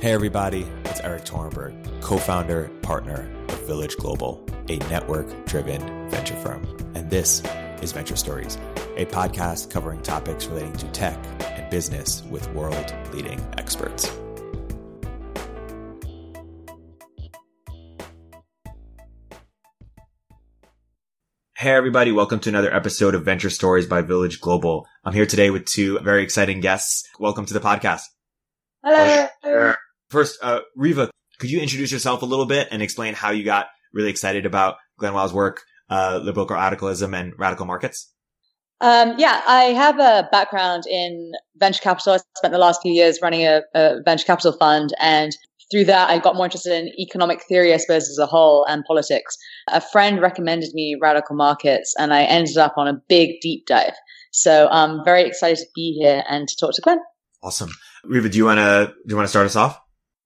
Hey, everybody, it's Erik Torenberg, co founder, partner of Village Global, a network driven venture firm. And this is Venture Stories, a podcast covering topics relating to tech and business with world leading experts. Hey, everybody. Welcome to another episode of Venture Stories by Village Global. I'm here today with two very exciting guests. Welcome to the podcast. Hello. First, uh, Riva, could you introduce yourself a little bit and explain how you got really excited about Glen Weyl's work, uh, liberal radicalism and radical markets? Um, yeah, I have a background in venture capital. I spent the last few years running a, a venture capital fund and through that, I got more interested in economic theory, I suppose, as a whole and politics. A friend recommended me radical markets and I ended up on a big deep dive. So I'm very excited to be here and to talk to Glenn. Awesome. Riva, do you want to, do you want to start us off?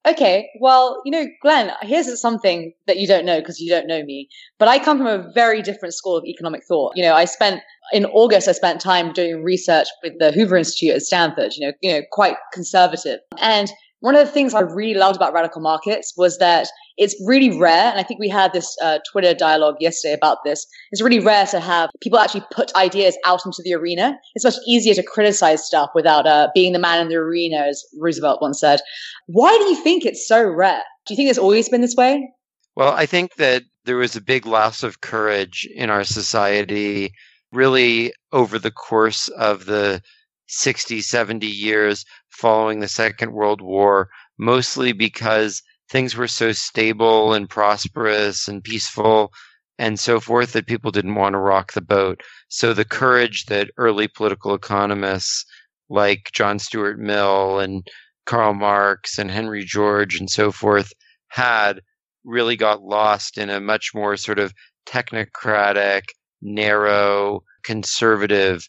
Okay. Well, you know, Glen, here's something that you don't know because you don't know me, but I come from a very different school of economic thought. You know, I spent in August, I spent time doing research with the Hoover Institute at Stanford, you know, you know, quite conservative. And one of the things I really loved about radical markets was that it's really rare. And I think we had this uh, Twitter dialogue yesterday about this. It's really rare to have people actually put ideas out into the arena. It's much easier to criticize stuff without uh, being the man in the arena, as Roosevelt once said. Why do you think it's so rare? Do you think it's always been this way? Well, I think that there was a big loss of courage in our society really over the course of the 60, 70 years following the Second World War, mostly because things were so stable and prosperous and peaceful and so forth that people didn't want to rock the boat. So the courage that early political economists like John Stuart Mill and Karl Marx and Henry George and so forth had really got lost in a much more sort of technocratic, narrow, conservative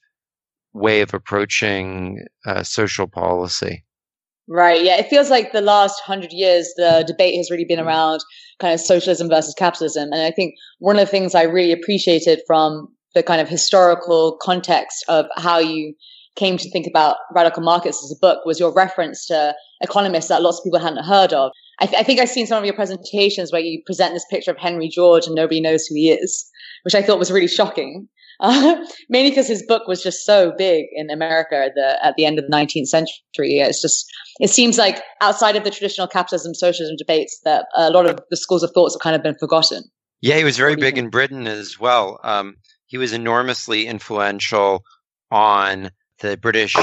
way of approaching uh, social policy. Right. Yeah. It feels like the last hundred years, the debate has really been mm. around kind of socialism versus capitalism. And I think one of the things I really appreciated from the kind of historical context of how you came to think about radical markets as a book was your reference to economists that lots of people hadn't heard of. I, th- I think I've seen some of your presentations where you present this picture of Henry George and nobody knows who he is, which I thought was really shocking. Uh, mainly because his book was just so big in America at the, at the end of the 19th century. It's just, it seems like outside of the traditional capitalism, socialism debates that a lot of the schools of thoughts have kind of been forgotten. Yeah, he was very big in Britain as well. Um, he was enormously influential on the British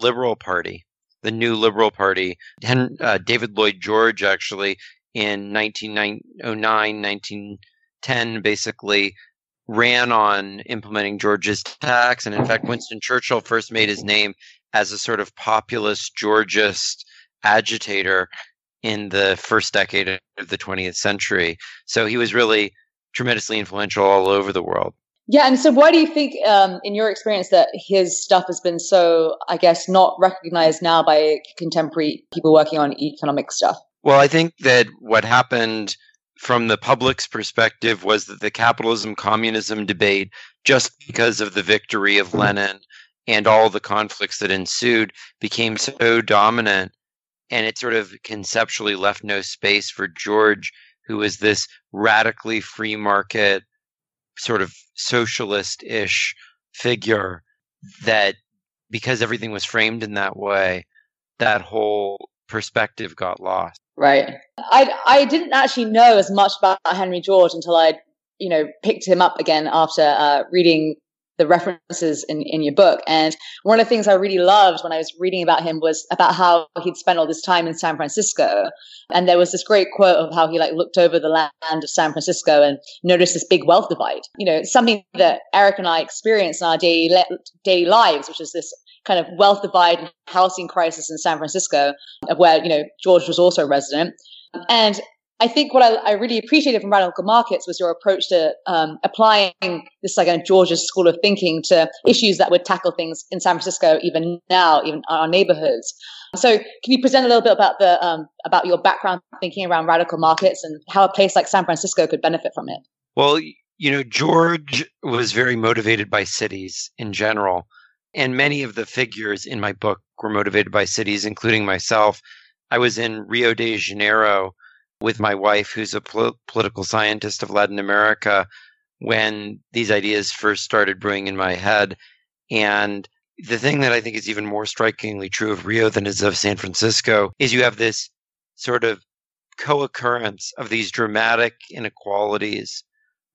Liberal Party, the new Liberal Party. Hen- uh, David Lloyd George actually in 1909, 1910, basically ran on implementing George's tax. And in fact, Winston Churchill first made his name as a sort of populist Georgist agitator in the first decade of the 20th century. So he was really tremendously influential all over the world. Yeah, and so why do you think, um, in your experience, that his stuff has been so, I guess, not recognized now by contemporary people working on economic stuff? Well, I think that what happened from the public's perspective was that the capitalism communism debate, just because of the victory of Lenin and all the conflicts that ensued, became so dominant. And it sort of conceptually left no space for George, who was this radically free market, sort of socialist ish figure that because everything was framed in that way, that whole perspective got lost. Right. I I didn't actually know as much about Henry George until I you know picked him up again after uh, reading the references in, in your book. And one of the things I really loved when I was reading about him was about how he'd spent all this time in San Francisco. And there was this great quote of how he like looked over the land of San Francisco and noticed this big wealth divide. You know, something that Eric and I experience in our daily, daily lives, which is this kind of wealth divide and housing crisis in San Francisco, where, you know, George was also a resident. And I think what I, I, really appreciated from Radical Markets was your approach to um, applying this like a George's school of thinking to issues that would tackle things in San Francisco even now, even our neighborhoods. So, can you present a little bit about the um, about your background thinking around radical markets and how a place like San Francisco could benefit from it? Well, you know, George was very motivated by cities in general. And many of the figures in my book were motivated by cities, including myself. I was in Rio de Janeiro with my wife, who's a pol- political scientist of Latin America, when these ideas first started brewing in my head. And the thing that I think is even more strikingly true of Rio than is of San Francisco is you have this sort of co occurrence of these dramatic inequalities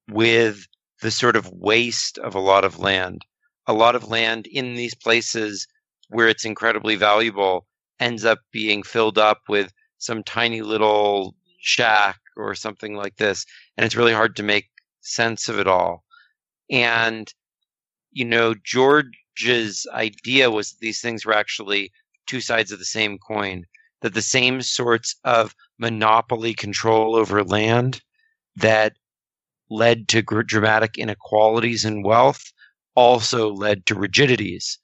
with the sort of waste of a lot of land. A lot of land in these places where it's incredibly valuable ends up being filled up with some tiny little shack or something like this. And it's really hard to make sense of it all. And, you know, George's idea was that these things were actually two sides of the same coin, that the same sorts of monopoly control over land that led to dramatic inequalities in wealth also led to rigidities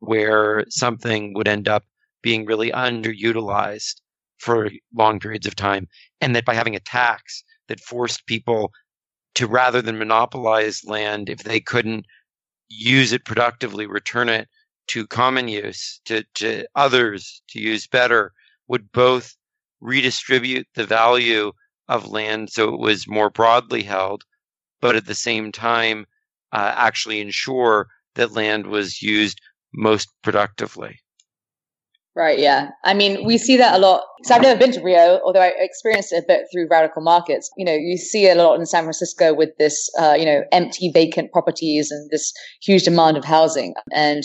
where something would end up being really underutilized for long periods of time. And that by having a tax that forced people to rather than monopolize land, if they couldn't use it productively, return it to common use, to, to others to use better, would both redistribute the value of land so it was more broadly held, but at the same time, uh, actually ensure that land was used most productively. Right. Yeah. I mean, we see that a lot. So I've never been to Rio, although I experienced it a bit through radical markets. You know, you see it a lot in San Francisco with this, uh, you know, empty, vacant properties and this huge demand of housing, and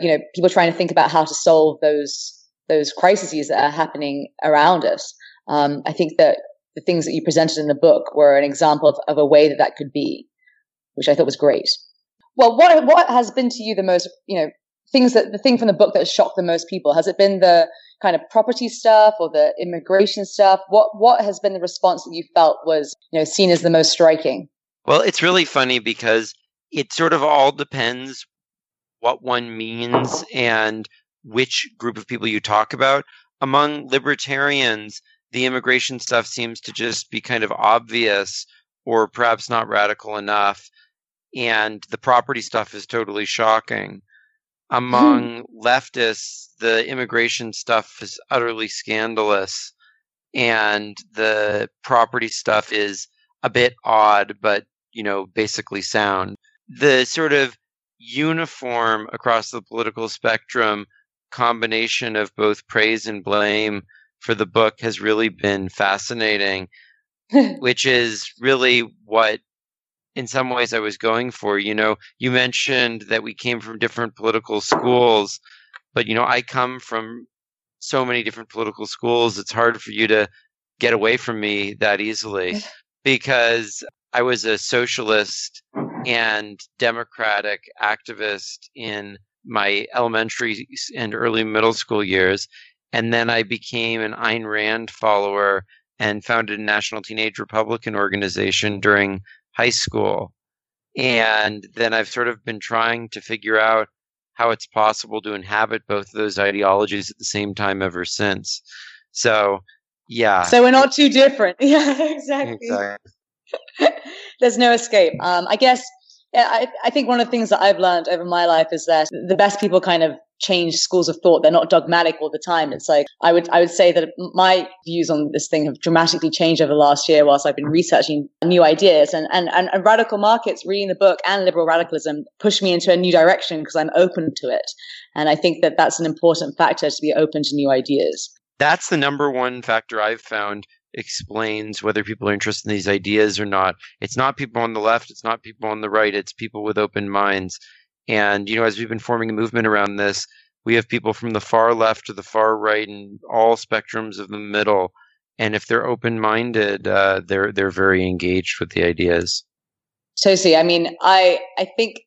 you know, people trying to think about how to solve those those crises that are happening around us. Um, I think that the things that you presented in the book were an example of, of a way that that could be, which I thought was great. Well, what what has been to you the most, you know, things that the thing from the book that has shocked the most people? Has it been the kind of property stuff or the immigration stuff? What what has been the response that you felt was you know seen as the most striking? Well, it's really funny because it sort of all depends what one means and which group of people you talk about. Among libertarians, the immigration stuff seems to just be kind of obvious or perhaps not radical enough. And the property stuff is totally shocking. Mm-hmm. among leftists, the immigration stuff is utterly scandalous, and the property stuff is a bit odd, but you know, basically sound. The sort of uniform across the political spectrum combination of both praise and blame for the book has really been fascinating, which is really what in some ways I was going for. You know, you mentioned that we came from different political schools, but you know, I come from so many different political schools. It's hard for you to get away from me that easily because I was a socialist and democratic activist in my elementary and early middle school years. And then I became an Ayn Rand follower and founded a National Teenage Republican organization during high school. And then I've sort of been trying to figure out how it's possible to inhabit both of those ideologies at the same time ever since. So, yeah. So we're not too different. Yeah, exactly. exactly. There's no escape. Um, I guess Yeah, I, I think one of the things that I've learned over my life is that the best people kind of change schools of thought. They're not dogmatic all the time. It's like I would I would say that my views on this thing have dramatically changed over the last year whilst I've been researching new ideas and and and, and radical markets, reading the book and liberal radicalism pushed me into a new direction because I'm open to it. And I think that that's an important factor to be open to new ideas. That's the number one factor I've found explains whether people are interested in these ideas or not. It's not people on the left, it's not people on the right, it's people with open minds. And, you know, as we've been forming a movement around this, we have people from the far left to the far right and all spectrums of the middle. And if they're open minded, uh, they're they're very engaged with the ideas. Totally. I mean, I I think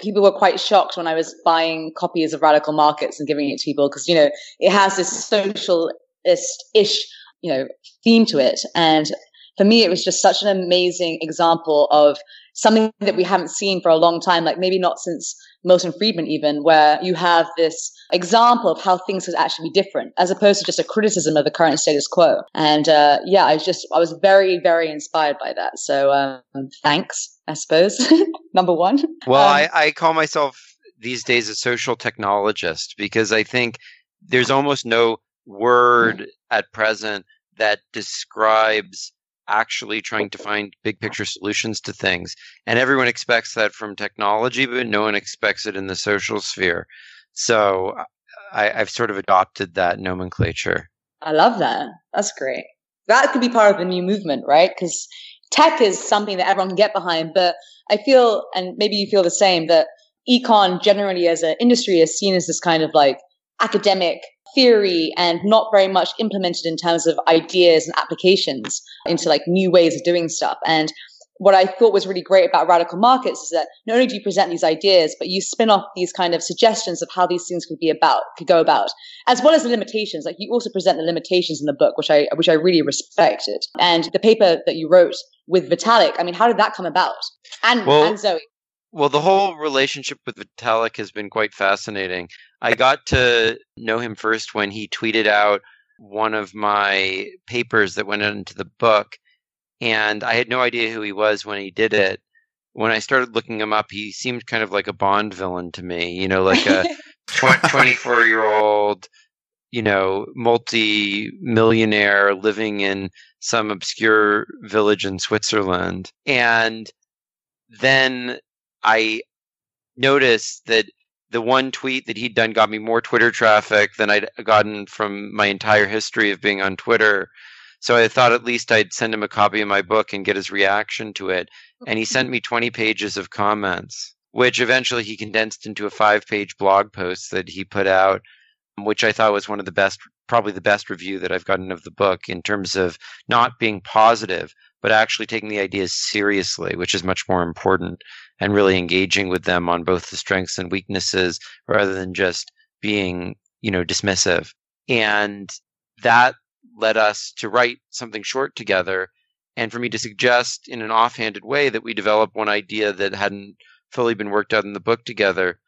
people were quite shocked when I was buying copies of Radical Markets and giving it to people because you know it has this socialist ish you know theme to it, and for me, it was just such an amazing example of something that we haven't seen for a long time, like maybe not since Milton Friedman, even, where you have this example of how things could actually be different, as opposed to just a criticism of the current status quo. And uh, yeah, I was just, I was very, very inspired by that. So um, thanks, I suppose. Number one. Well, um, I, I call myself these days a social technologist because I think there's almost no word at present that describes actually trying to find big picture solutions to things. And everyone expects that from technology, but no one expects it in the social sphere. So I, I've sort of adopted that nomenclature. I love that. That's great. That could be part of the new movement, right? Because tech is something that everyone can get behind, but I feel, and maybe you feel the same, that econ generally as an industry is seen as this kind of like academic theory and not very much implemented in terms of ideas and applications into like new ways of doing stuff. And what I thought was really great about radical markets is that not only do you present these ideas, but you spin off these kind of suggestions of how these things could be about, could go about, as well as the limitations. Like you also present the limitations in the book, which I which I really respected. And the paper that you wrote with Vitalik, I mean, how did that come about? And well, and Zoe. Well, the whole relationship with Vitalik has been quite fascinating. I got to know him first when he tweeted out one of my papers that went into the book, and I had no idea who he was when he did it. When I started looking him up, he seemed kind of like a Bond villain to me, you know, like a 24 year old, you know, multi millionaire living in some obscure village in Switzerland. And then I noticed that the one tweet that he'd done got me more Twitter traffic than I'd gotten from my entire history of being on Twitter. So I thought at least I'd send him a copy of my book and get his reaction to it. And he sent me 20 pages of comments, which eventually he condensed into a five page blog post that he put out, which I thought was one of the best, probably the best review that I've gotten of the book in terms of not being positive, but actually taking the ideas seriously, which is much more important and really engaging with them on both the strengths and weaknesses rather than just being, you know, dismissive. And that led us to write something short together and for me to suggest in an offhanded way that we develop one idea that hadn't fully been worked out in the book together.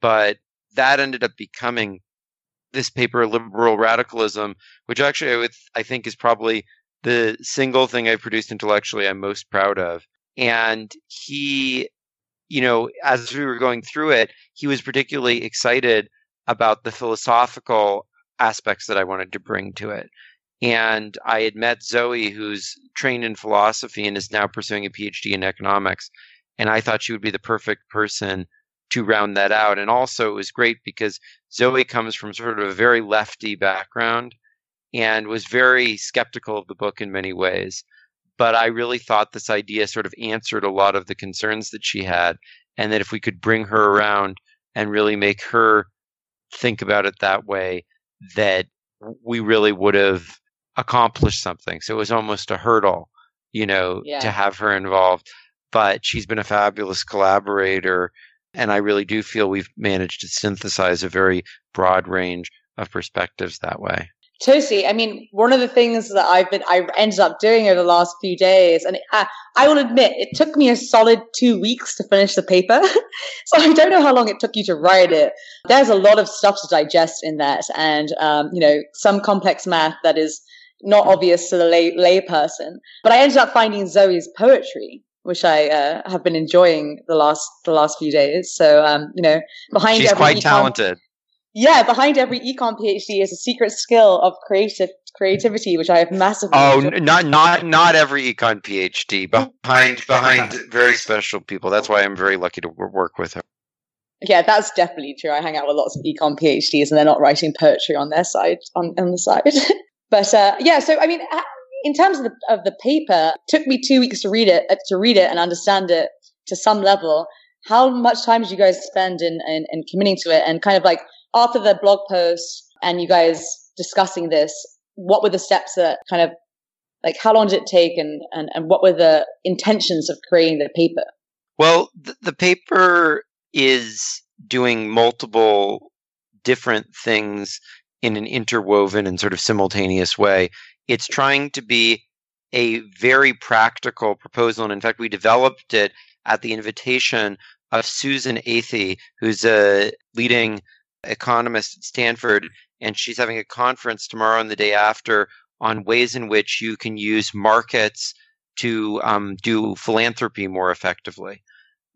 But that ended up becoming this paper, Liberal Radicalism, which actually I, would, I think is probably the single thing I've produced intellectually I'm most proud of. And he you know, as we were going through it, he was particularly excited about the philosophical aspects that I wanted to bring to it. And I had met Zoe, who's trained in philosophy and is now pursuing a PhD in economics. And I thought she would be the perfect person to round that out. And also, it was great because Zoe comes from sort of a very lefty background and was very skeptical of the book in many ways but I really thought this idea sort of answered a lot of the concerns that she had, and that if we could bring her around and really make her think about it that way, that we really would have accomplished something. So it was almost a hurdle, you know, yeah. to have her involved. But she's been a fabulous collaborator, and I really do feel we've managed to synthesize a very broad range of perspectives that way. Totally. I mean, one of the things that I've been, I ended up doing over the last few days, and I, I will admit, it took me a solid two weeks to finish the paper. so I don't know how long it took you to write it. There's a lot of stuff to digest in that, and um, you know, some complex math that is not obvious to the lay, lay person. But I ended up finding Zoe's poetry, which I uh, have been enjoying the last the last few days. So um, you know, behind she's quite talented yeah, behind every econ PhD is a secret skill of creative creativity, which I have massively. Oh, enjoyed. not not not every econ PhD. Behind behind very special people. That's why I'm very lucky to work with her. Yeah, that's definitely true. I hang out with lots of econ PhDs, and they're not writing poetry on their side on, on the side. but uh, yeah, so I mean, in terms of the of the paper, took me two weeks to read it uh, to read it and understand it to some level. How much time did you guys spend in, in, in committing to it, and kind of like after the blog post and you guys discussing this, what were the steps that kind of like how long did it take and, and, and what were the intentions of creating the paper? Well, the, the paper is doing multiple different things in an interwoven and sort of simultaneous way. It's trying to be a very practical proposal. And in fact, we developed it at the invitation of Susan Athey, who's a leading economist at Stanford, and she's having a conference tomorrow and the day after on ways in which you can use markets to um, do philanthropy more effectively.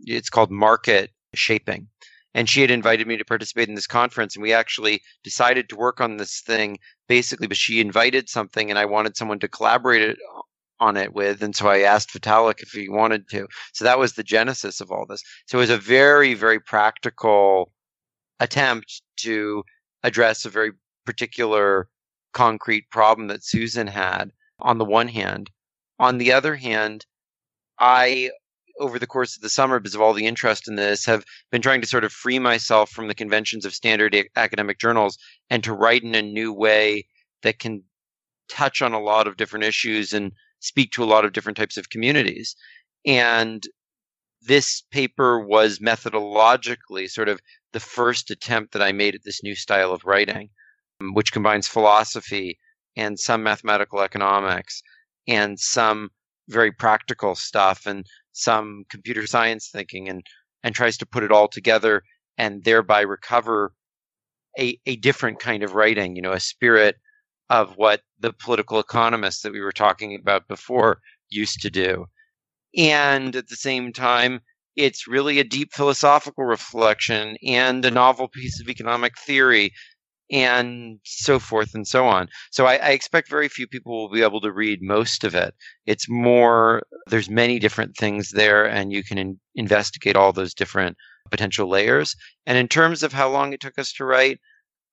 It's called market shaping. And she had invited me to participate in this conference, and we actually decided to work on this thing basically, but she invited something and I wanted someone to collaborate it on it with. And so I asked Vitalik if he wanted to. So that was the genesis of all this. So it was a very, very practical attempt to address a very particular concrete problem that Susan had on the one hand. On the other hand, I over the course of the summer, because of all the interest in this, have been trying to sort of free myself from the conventions of standard academic journals and to write in a new way that can touch on a lot of different issues and speak to a lot of different types of communities. And this paper was methodologically sort of the first attempt that I made at this new style of writing, um, which combines philosophy and some mathematical economics and some very practical stuff and some computer science thinking and and tries to put it all together and thereby recover a, a different kind of writing, you know, a spirit of what the political economists that we were talking about before used to do. And at the same time, it's really a deep philosophical reflection and a novel piece of economic theory and so forth and so on. So I, I, expect very few people will be able to read most of it. It's more, there's many different things there, and you can in, investigate all those different potential layers. And in terms of how long it took us to write,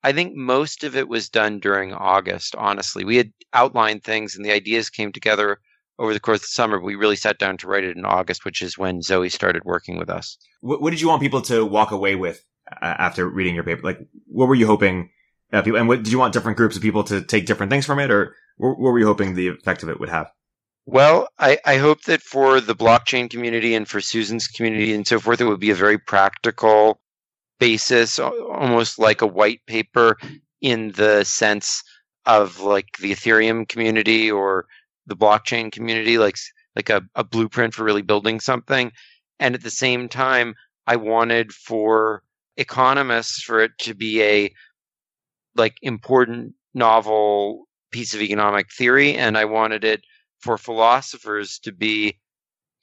I think most of it was done during August, honestly. We had outlined things and the ideas came together over the course of the summer. We really sat down to write it in August, which is when Zoe started working with us. What, what did you want people to walk away with uh, after reading your paper? Like, what were you hoping uh, people, and what did you want different groups of people to take different things from it, or what, what were you hoping the effect of it would have? Well, I, I hope that for the blockchain community and for Susan's community and so forth, it would be a very practical basis, almost like a white paper in the sense of like the Ethereum community or the blockchain community, like like a, a blueprint for really building something. And at the same time, I wanted for economists for it to be a like important novel piece of economic theory, and I wanted it for philosophers to be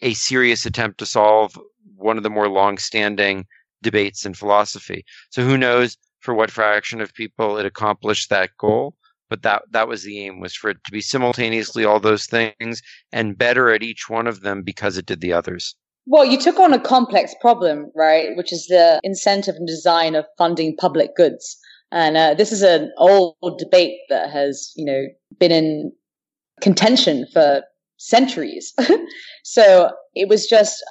a serious attempt to solve one of the more long-standing debates in philosophy. So who knows for what fraction of people it accomplished that goal? But that that was the aim was for it to be simultaneously all those things and better at each one of them because it did the others. Well, you took on a complex problem, right? Which is the incentive and design of funding public goods. And uh, this is an old debate that has, you know, been in contention for centuries. so it was just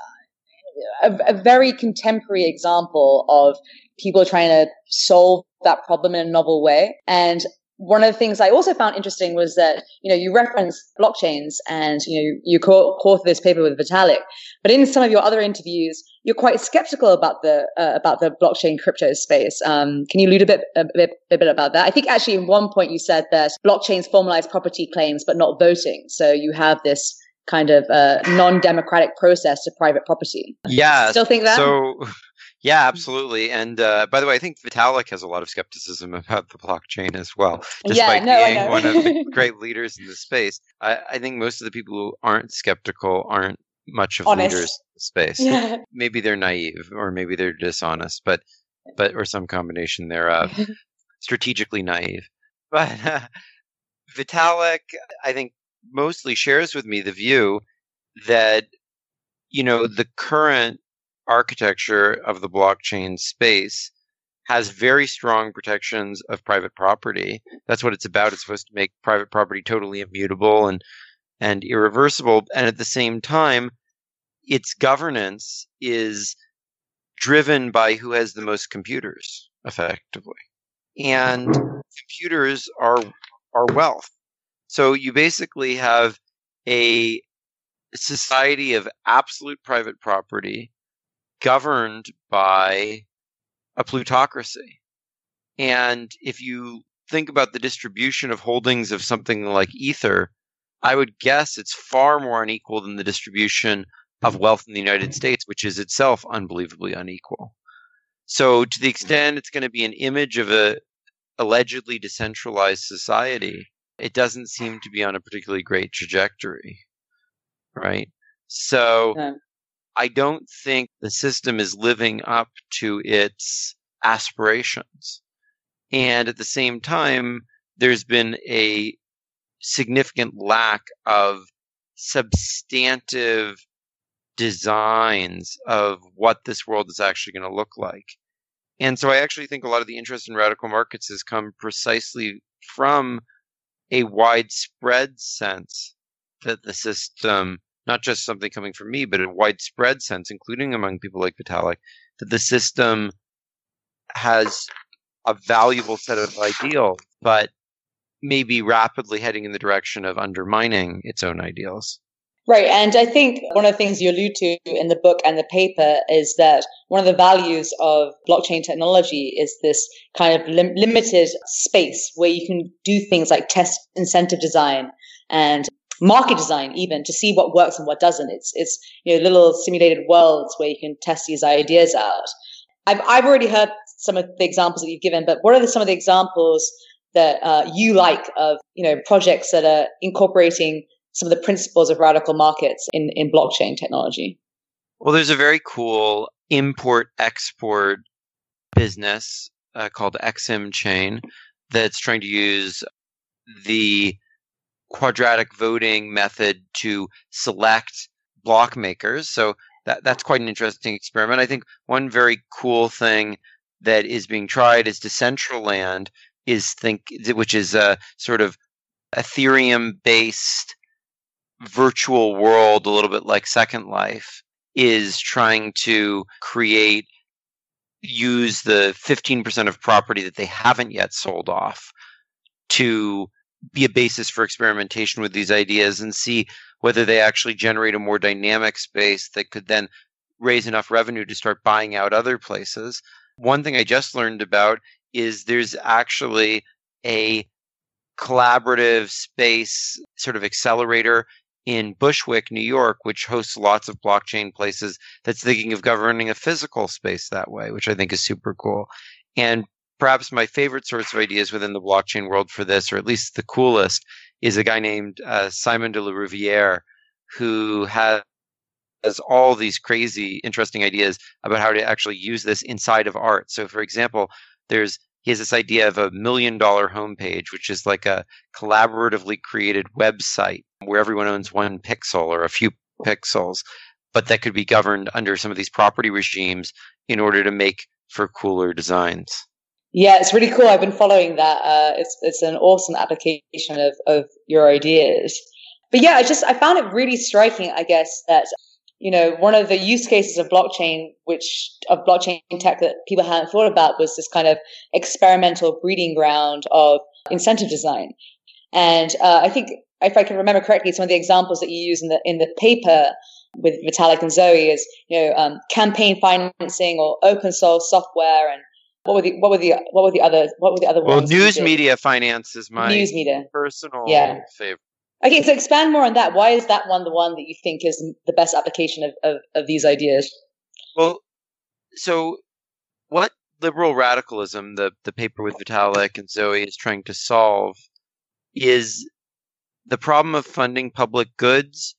a, a very contemporary example of people trying to solve that problem in a novel way. And one of the things I also found interesting was that, you know, you reference blockchains and, you know, you co-author this paper with Vitalik, but in some of your other interviews, you're quite skeptical about the, uh, about the blockchain crypto space. Um, can you allude a bit, a bit, a bit about that? I think actually in one point you said that blockchains formalize property claims, but not voting. So you have this kind of uh, non-democratic process to private property. Yeah. Still think that? So yeah, absolutely. And uh, by the way, I think Vitalik has a lot of skepticism about the blockchain as well, despite yeah, no, being one of the great leaders in the space. I, I, think most of the people who aren't skeptical aren't much of Honest. leaders in the space. Yeah. Maybe they're naive, or maybe they're dishonest, but but or some combination thereof. Strategically naive, but uh, Vitalik, I think, mostly shares with me the view that you know the current architecture of the blockchain space has very strong protections of private property. That's what it's about. It's supposed to make private property totally immutable and and irreversible. And at the same time, its governance is driven by who has the most computers, effectively. And computers are are wealth. So you basically have a society of absolute private property governed by a plutocracy. And if you think about the distribution of holdings of something like Ether, I would guess it's far more unequal than the distribution of wealth in the United States, which is itself unbelievably unequal. So, to the extent it's going to be an image of a allegedly decentralized society, it doesn't seem to be on a particularly great trajectory, right? So, yeah. I don't think the system is living up to its aspirations. And at the same time, there's been a significant lack of substantive designs of what this world is actually going to look like. And so I actually think a lot of the interest in radical markets has come precisely from a widespread sense that the system, not just something coming from me, but a widespread sense, including among people like Vitalik, that the system has a valuable set of ideals, but maybe rapidly heading in the direction of undermining its own ideals. Right. And I think one of the things you allude to in the book and the paper is that one of the values of blockchain technology is this kind of lim- limited space where you can do things like test incentive design and market design even to see what works and what doesn't. It's, it's, you know, little simulated worlds where you can test these ideas out. I've, I've already heard some of the examples that you've given, but what are the, some of the examples that uh, you like of, you know, projects that are incorporating some of the principles of radical markets in, in blockchain technology? Well, there's a very cool import export business uh, called XM Chain that's trying to use the quadratic voting method to select block makers. So that, that's quite an interesting experiment. I think one very cool thing that is being tried is Decentraland is think which is a sort of Ethereum based virtual world, a little bit like Second Life, is trying to create, use the 15% of property that they haven't yet sold off to be a basis for experimentation with these ideas and see whether they actually generate a more dynamic space that could then raise enough revenue to start buying out other places. One thing I just learned about is there's actually a collaborative space sort of accelerator in Bushwick, New York, which hosts lots of blockchain places, that's thinking of governing a physical space that way, which I think is super cool. And perhaps my favorite sorts of ideas within the blockchain world for this, or at least the coolest, is a guy named uh, Simon de la Rouviere, who has has all these crazy, interesting ideas about how to actually use this inside of art. So, for example, there's he has this idea of a million dollar homepage, which is like a collaboratively created website where everyone owns one pixel or a few pixels, but that could be governed under some of these property regimes in order to make for cooler designs. Yeah, it's really cool. I've been following that. Uh, it's it's an awesome application of of your ideas. But yeah, I just I found it really striking. I guess that you know, one of the use cases of blockchain, which of blockchain tech that people hadn't thought about was this kind of experimental breeding ground of incentive design. And uh, I think, if I can remember correctly, some of the examples that you use in the in the paper with Vitalik and Zoe is, you know, um, campaign financing or open source software, and what were the what were the what were the other what were the other well, ones? Well, news media finance is my news media personal yeah. favorite. Okay, so expand more on that. Why is that one the one that you think is the best application of, of, of these ideas? Well, so what liberal radicalism, the, the paper with Vitalik and Zoe is trying to solve is the problem of funding public goods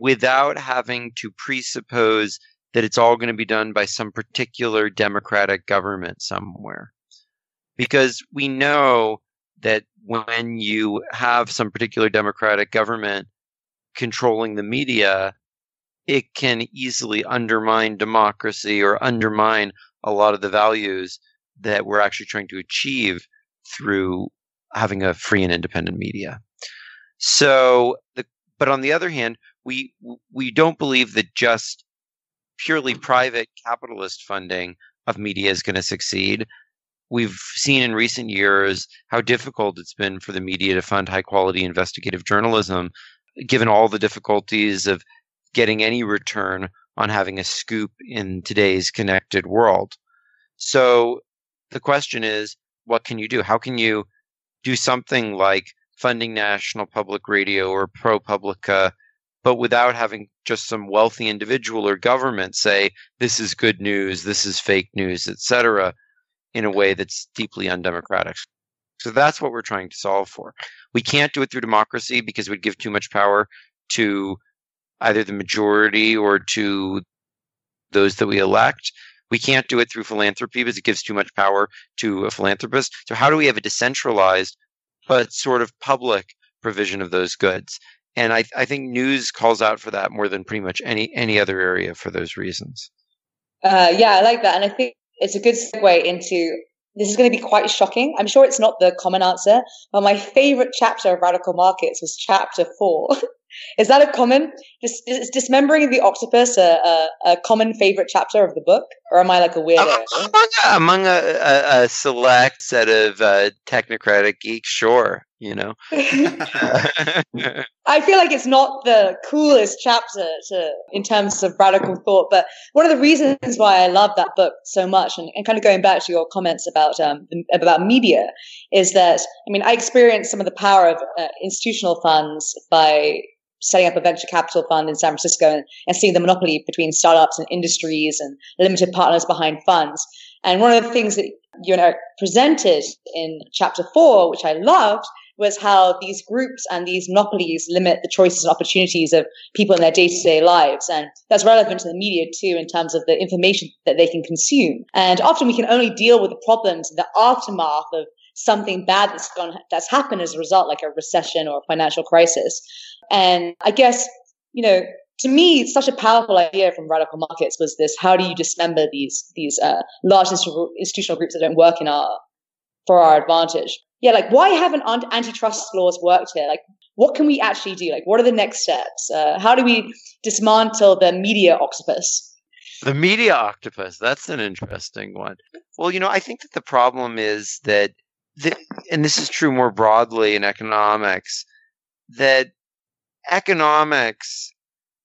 without having to presuppose that it's all going to be done by some particular democratic government somewhere. Because we know that when you have some particular democratic government controlling the media, it can easily undermine democracy or undermine a lot of the values that we're actually trying to achieve through having a free and independent media. So, the, but on the other hand, we we don't believe that just purely private capitalist funding of media is going to succeed we've seen in recent years how difficult it's been for the media to fund high quality investigative journalism, given all the difficulties of getting any return on having a scoop in today's connected world. So the question is, what can you do? How can you do something like funding National Public Radio or ProPublica, but without having just some wealthy individual or government say, this is good news, this is fake news, etc in a way that's deeply undemocratic. So that's what we're trying to solve for. We can't do it through democracy because we'd give too much power to either the majority or to those that we elect. We can't do it through philanthropy because it gives too much power to a philanthropist. So how do we have a decentralized but sort of public provision of those goods. And I, I think news calls out for that more than pretty much any any other area for those reasons. Uh, yeah, I like that, and I think it's a good segue into this is going to be quite shocking. I'm sure it's not the common answer, but my favorite chapter of Radical Markets was chapter four. is that a common? Is, is dismembering the octopus a, a, a, common favorite chapter of the book, or am I like a weirdo? Among, among a, a, a, select set of uh, technocratic geeks, sure you know i feel like it's not the coolest chapter to in terms of radical thought but one of the reasons why i love that book so much and, and kind of going back to your comments about um, about media is that i mean i experienced some of the power of uh, institutional funds by setting up a venture capital fund in San Francisco and, and, seeing the monopoly between startups and industries and limited partners behind funds. And one of the things that you and Eric presented in chapter four, which I loved, was how these groups and these monopolies limit the choices and opportunities of people in their day-to-day lives. And that's relevant to the media too, in terms of the information that they can consume. And often we can only deal with the problems in the aftermath of something bad that's gone, that's happened as a result, like a recession or a financial crisis. And I guess, you know, to me, such a powerful idea from radical markets was this: how do you dismember these these uh, large institutional groups that don't work in our for our advantage? yeah, like why haven't antitrust laws worked here? Like, what can we actually do? Like, what are the next steps? Uh, how do we dismantle the media octopus? The media octopus. That's an interesting one. Well, you know, I think that the problem is that, the, and this is true more broadly in economics, that economics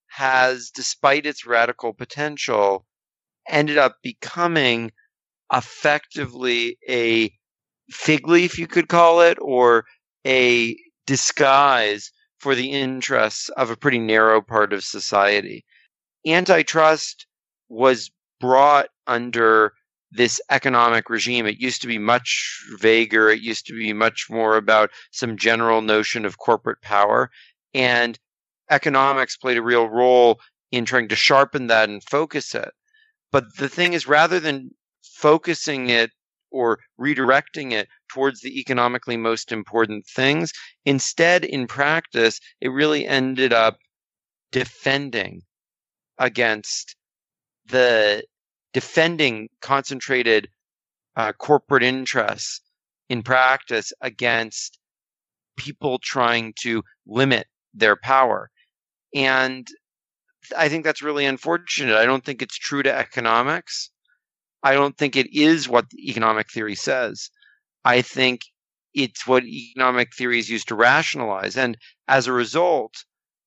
has, despite its radical potential, ended up becoming effectively a fig leaf, you could call it, or a disguise for the interests of a pretty narrow part of society. Antitrust was brought under this economic regime. It used to be much vaguer. It used to be much more about some general notion of corporate power. And economics played a real role in trying to sharpen that and focus it. But the thing is, rather than focusing it or redirecting it towards the economically most important things. Instead, in practice, it really ended up defending against the defending concentrated uh, corporate interests in practice against people trying to limit their power. And I think that's really unfortunate. I don't think it's true to economics. I don't think it is what economic theory says. I think it's what economic theory is used to rationalize. And as a result,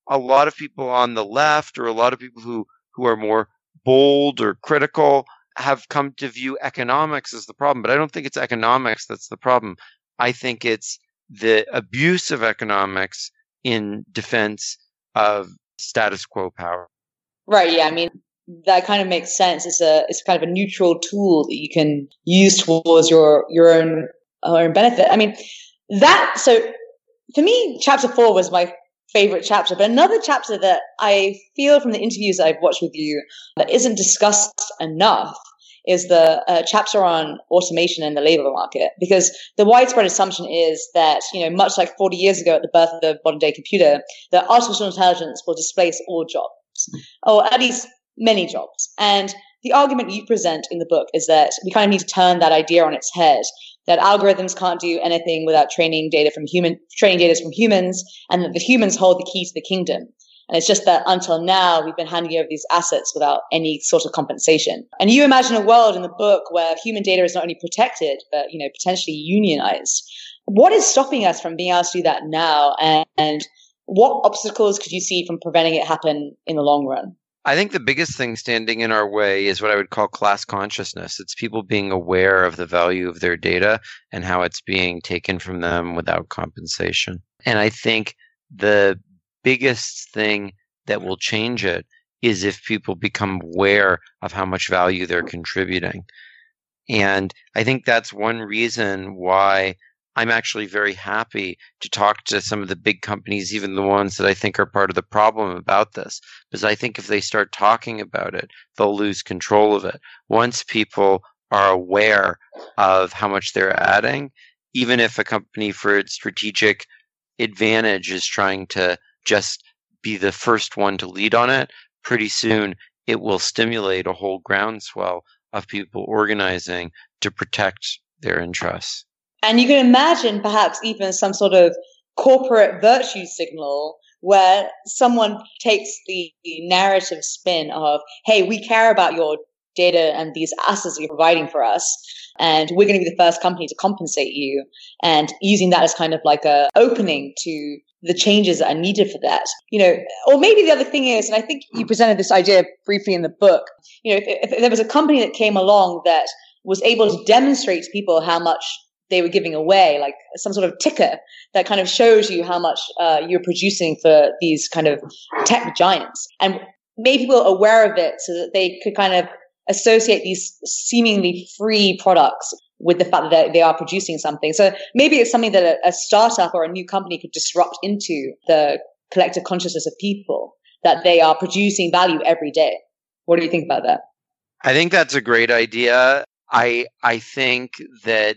a lot of people on the left or a lot of people who, who are more bold or critical have come to view economics as the problem. But I don't think it's economics that's the problem. I think it's the abuse of economics in defense of status quo power. Right. Yeah. I mean, that kind of makes sense. It's a it's kind of a neutral tool that you can use towards your your own own benefit. I mean, that so for me, chapter four was my favorite chapter. But another chapter that I feel from the interviews I've watched with you that isn't discussed enough is the uh, chapter on automation in the labor market because the widespread assumption is that you know much like 40 years ago at the birth of the modern day computer that artificial intelligence will displace all jobs or at least many jobs. And the argument you present in the book is that we kind of need to turn that idea on its head. That algorithms can't do anything without training data from human training data from humans, and that the humans hold the key to the kingdom. And it's just that until now, we've been handing over these assets without any sort of compensation. And you imagine a world in the book where human data is not only protected, but, you know, potentially unionized. What is stopping us from being able to do that now? And, and what obstacles could you see from preventing it happen in the long run? I think the biggest thing standing in our way is what I would call class consciousness. It's people being aware of the value of their data and how it's being taken from them without compensation. And I think the biggest thing that will change it is if people become aware of how much value they're contributing. And I think that's one reason why I'm actually very happy to talk to some of the big companies, even the ones that I think are part of the problem about this, because I think if they start talking about it, they'll lose control of it. Once people are aware of how much they're adding, even if a company for its strategic advantage is trying to just be the first one to lead on it, pretty soon it will stimulate a whole groundswell of people organizing to protect their interests. And you can imagine perhaps even some sort of corporate virtue signal where someone takes the narrative spin of, hey, we care about your data and these assets you're providing for us. And we're going to be the first company to compensate you and using that as kind of like a opening to the changes that are needed for that. You know, or maybe the other thing is, and I think you presented this idea briefly in the book, you know, if, if there was a company that came along that was able to demonstrate to people how much they were giving away, like some sort of ticker that kind of shows you how much uh, you're producing for these kind of tech giants, and made people aware of it so that they could kind of associate these seemingly free products with the fact that they are producing something. So maybe it's something that a, a startup or a new company could disrupt into the collective consciousness of people that they are producing value every day. What do you think about that? I think that's a great idea. I I think that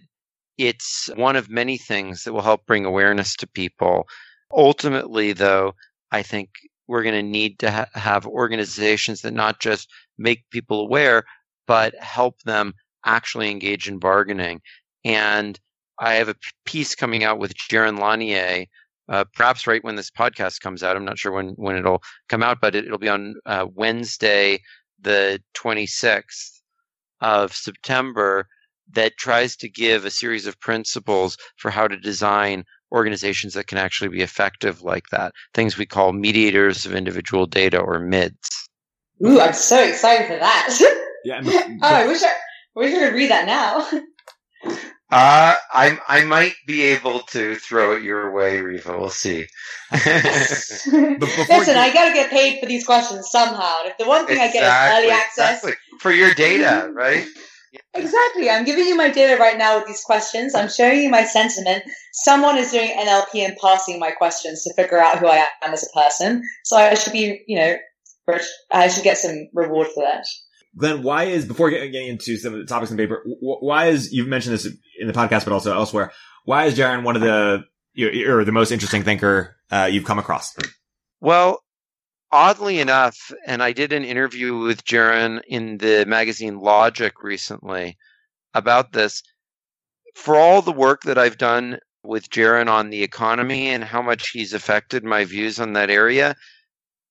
it's one of many things that will help bring awareness to people. Ultimately, though, I think we're going to need to ha- have organizations that not just make people aware, but help them actually engage in bargaining. And I have a piece coming out with Jaron Lanier, uh, perhaps right when this podcast comes out. I'm not sure when, when it'll come out, but it, will be on uh, Wednesday, the 26th of September, that tries to give a series of principles for how to design organizations that can actually be effective like that. Things we call mediators of individual data or MIDs. Ooh, I'm so excited for that. Yeah. oh, I wish I, I wish I could read that now. Uh, I I might be able to throw it your way, Riva. We'll see. Listen, you... I gotta get paid for these questions somehow. If the one thing exactly, I get is early access exactly. for your data, right? Exactly. I'm giving you my data right now with these questions. I'm showing you my sentiment. Someone is doing NLP and passing my questions to figure out who I am as a person. So I should be, you know, I should get some reward for that. Glen, why is before getting into some of the topics in the paper, why is you've mentioned this in the podcast, but also elsewhere? Why is Jaron one of the or the most interesting thinker uh, you've come across? Well, oddly enough, and I did an interview with Jaron in the magazine Logic recently about this. For all the work that I've done with Jaron on the economy and how much he's affected my views on that area,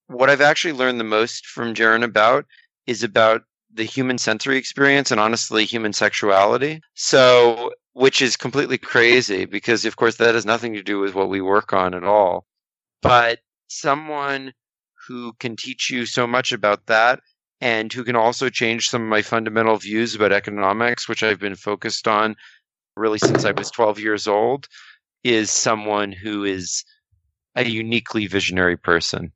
what I've actually learned the most from Jaron about is about the human sensory experience and honestly human sexuality. So, which is completely crazy because, of course, that has nothing to do with what we work on at all. But someone who can teach you so much about that and who can also change some of my fundamental views about economics, which I've been focused on really since I was 12 years old, is someone who is a uniquely visionary person.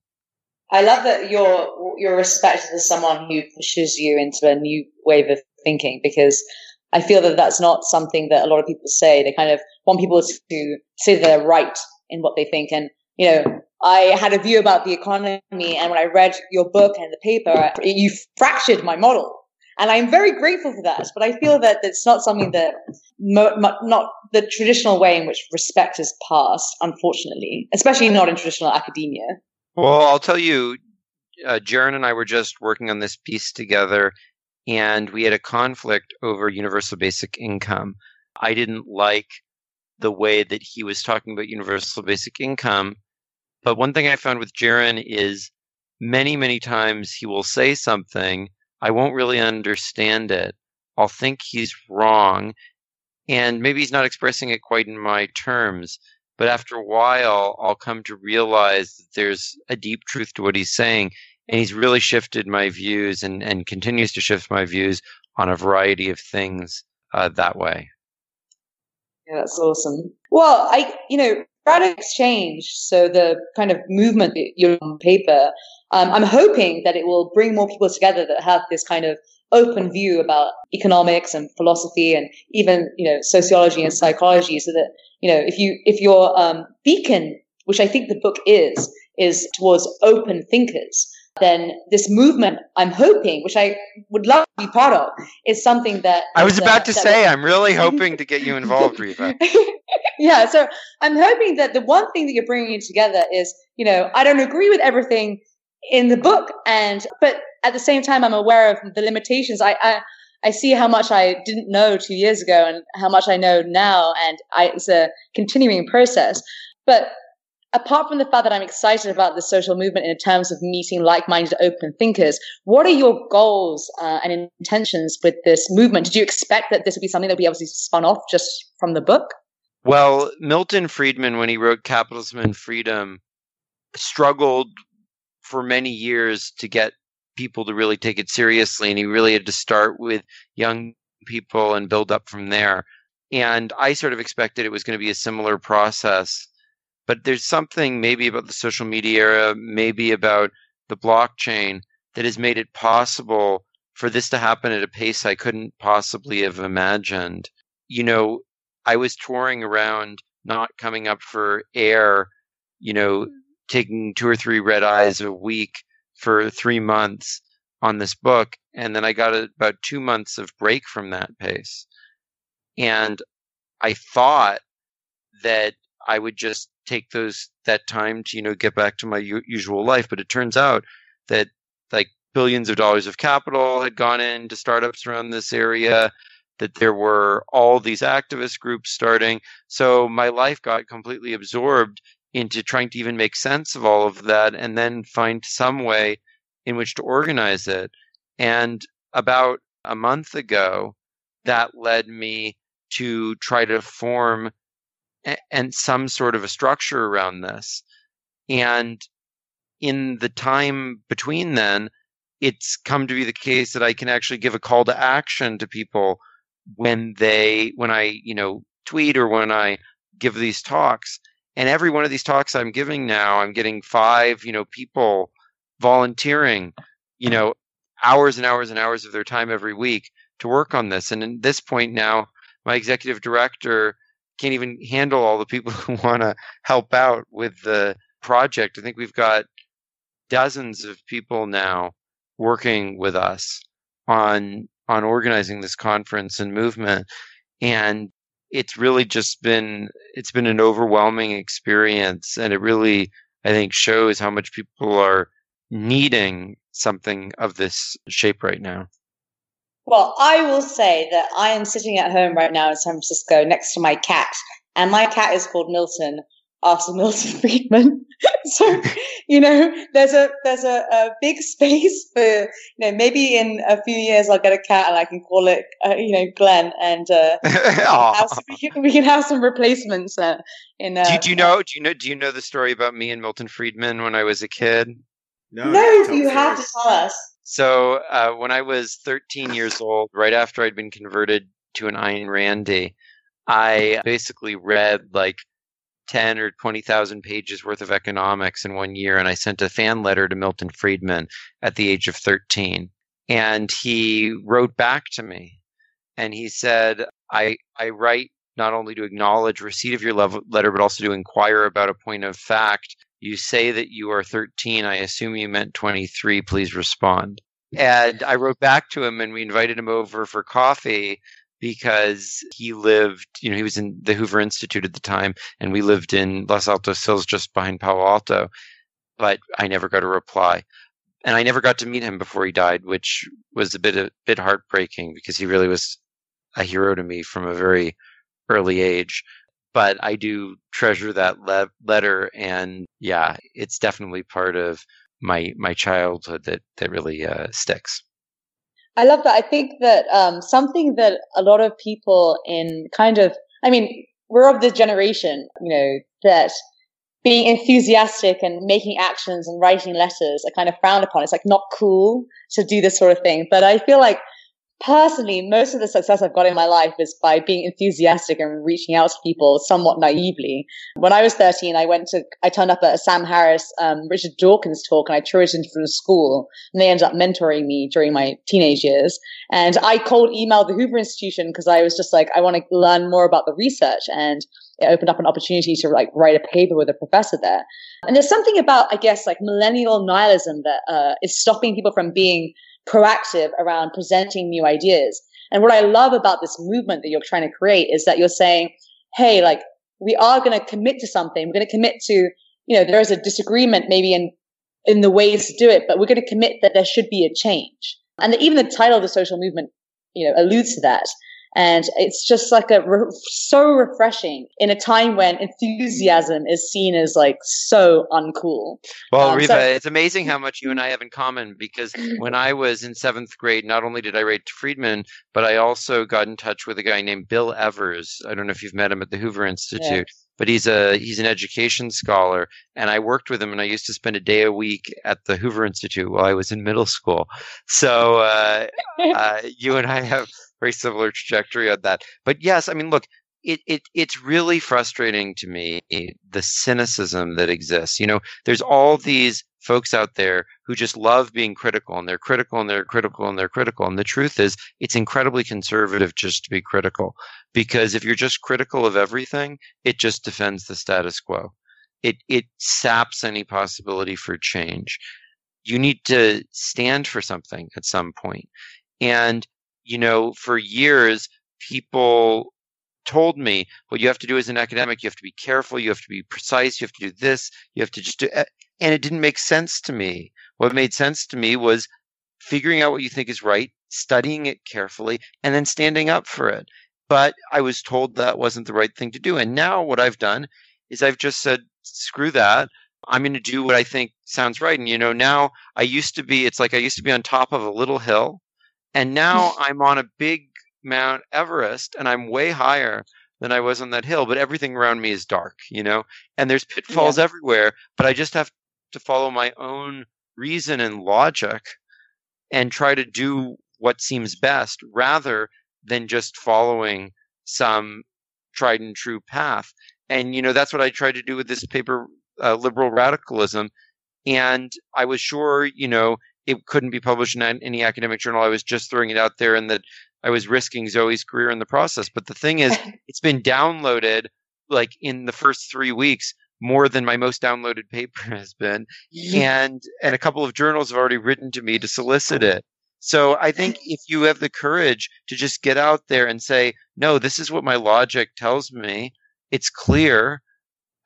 I love that you're you're respected as someone who pushes you into a new wave of thinking because I feel that that's not something that a lot of people say. They kind of want people to say they're right in what they think, and you know, I had a view about the economy, and when I read your book and the paper, you fractured my model. And I'm very grateful for that. But I feel that it's not something that, mo- not the traditional way in which respect is passed, unfortunately, especially not in traditional academia. Well, I'll tell you, uh, Jaron and I were just working on this piece together, and we had a conflict over universal basic income. I didn't like the way that he was talking about universal basic income but one thing I found with Jaron is many, many times he will say something, I won't really understand it. I'll think he's wrong, and maybe he's not expressing it quite in my terms. But after a while, I'll come to realize that there's a deep truth to what he's saying. And he's really shifted my views and, and continues to shift my views on a variety of things uh, that way. Yeah, that's awesome. Well, I, you know, product exchange, so the kind of movement that you're on paper, um, I'm hoping that it will bring more people together that have this kind of open view about economics and philosophy and even you know sociology and psychology so that you know if you if your um, beacon which i think the book is is towards open thinkers then this movement, I'm hoping, which I would love to be part of, is something that I was about uh, to say. I'm really hoping to get you involved, Riva. yeah, so I'm hoping that the one thing that you're bringing together is, you know, I don't agree with everything in the book, and but at the same time, I'm aware of the limitations. I, I I see how much I didn't know two years ago and how much I know now, and I, it's a continuing process. But apart from the fact that I'm excited about the social movement in terms of meeting like-minded open thinkers, what are your goals uh, and intentions with this movement? Did you expect that this would be something that would be to spun off just from the book? Well, Milton Friedman, when he wrote Capitalism and Freedom, struggled for many years to get people to really take it seriously, and he really had to start with young people and build up from there. And I sort of expected it was going to be a similar process but there's something maybe about the social media era, maybe about the blockchain that has made it possible for this to happen at a pace I couldn't possibly have imagined. You know, I was touring around, not coming up for air, you know, taking two or three red eyes a week for three months on this book. And then I got about two months of break from that pace. And I thought that I would just take those that time to you know get back to my u- usual life. But it turns out that like billions of dollars of capital had gone into startups around this area. That there were all these activist groups starting. So my life got completely absorbed into trying to even make sense of all of that and then find some way in which to organize it. And about a month ago, that led me to try to form and some sort of a structure around this. And in the time between then, it's come to be the case that I can actually give a call to action to people when they, when I, you know, tweet or when I give these talks. And every one of these talks I'm giving now, I'm getting five, you know, people volunteering, you know, hours and hours and hours of their time every week to work on this. And at this point now, my executive director can't even handle all the people who want to help out with the project. I think we've got dozens of people now working with us on on organizing this conference and movement. And it's really just been it's been an overwhelming experience. And it really i think shows how much people are needing something of this shape right now well, I will say that I am sitting at home right now in San Francisco next to my cat, and my cat is called Milton after Milton Friedman. so, you know, there's a there's a, a, big space for you know maybe in a few years I'll get a cat and I can call it uh, you know Glen, and uh, we, can, we, can, have some replacements. Uh, in uh, do, do, you know do you know do you know the story about me and Milton Friedman when I was a kid? No, no you have to tell us. So uh, when I was 13 years old, right after I'd been converted to an Ayn Randy, I basically read like 10 or 20,000 pages worth of economics in one year. And I sent a fan letter to Milton Friedman at the age of 13. And he wrote back to me and he said, I, I write not only to acknowledge receipt of your letter, but also to inquire about a point of fact you say that you are 13. I assume you meant 23. Please respond. And I wrote back to him and we invited him over for coffee because he lived, you know, he was in the Hoover Institute at the time and we lived in Los Altos Hills just behind Palo Alto. But I never got a reply. And I never got to meet him before he died, which was a bit a bit heartbreaking because he really was a hero to me from a very early age but I do treasure that le- letter, and yeah, it's definitely part of my my childhood that that really uh, sticks. I love that. I think that um, something that a lot of people in kind of, I mean, we're of the generation, you know, that being enthusiastic and making actions and writing letters are kind of frowned upon. It's like not cool to do this sort of thing. But I feel like personally, most of the success I've got in my life is by being enthusiastic and reaching out to people somewhat naively. When I was 13, I went to, I turned up at a Sam Harris, um, Richard Dawkins talk and I into the school and they ended up mentoring me during my teenage years. And I cold emailed the Hoover Institution because I was just like, I want to learn more about the research and it opened up an opportunity to like write a paper with a professor there. And there's something about, I guess, like millennial nihilism that uh, is stopping people from being proactive around presenting new ideas. And what I love about this movement that you're trying to create is that you're saying, hey, like we are going to commit to something. We're going to commit to, you know, there is a disagreement maybe in, in the ways to do it, but we're going to commit that there should be a change. And even the title of the social movement, you know, alludes to that. And it's just like a re- so refreshing in a time when enthusiasm is seen as like so uncool. Well, um, so- it's amazing how much you and I have in common because when I was in seventh grade, not only did I write to Friedman, but I also got in touch with a guy named Bill Evers. I don't know if you've met him at the Hoover Institute. Yeah but he's a he's an education scholar and i worked with him and i used to spend a day a week at the hoover institute while i was in middle school so uh, uh, you and i have very similar trajectory on that. But yes, I mean, look, it, it it's really frustrating to me the cynicism that exists. You know, there's all these folks out there who just love being critical and they're critical and they're critical and they're critical. And the truth is it's incredibly conservative just to be critical because if you're just critical of everything, it just defends the status quo. It it saps any possibility for change. You need to stand for something at some point. And you know, for years, people told me what you have to do as an academic, you have to be careful, you have to be precise, you have to do this, you have to just do, and it didn't make sense to me. What made sense to me was figuring out what you think is right, studying it carefully, and then standing up for it. But I was told that wasn't the right thing to do. And now what I've done is I've just said, screw that. I'm going to do what I think sounds right. And, you know, now I used to be, it's like I used to be on top of a little hill and now I'm on a big Mount Everest and I'm way higher than I was on that hill, but everything around me is dark, you know, and there's pitfalls yeah. everywhere, but I just have to follow my own reason and logic and try to do what seems best rather than just following some tried and true path. And, you know, that's what I tried to do with this paper, uh, Liberal Radicalism. And I was sure, you know, it couldn't be published in any academic journal. I was just throwing it out there and that I was risking Zoe's career in the process. But the thing is, it's been downloaded like in the first three weeks more than my most downloaded paper has been. And and a couple of journals have already written to me to solicit it. So I think if you have the courage to just get out there and say, no, this is what my logic tells me. It's clear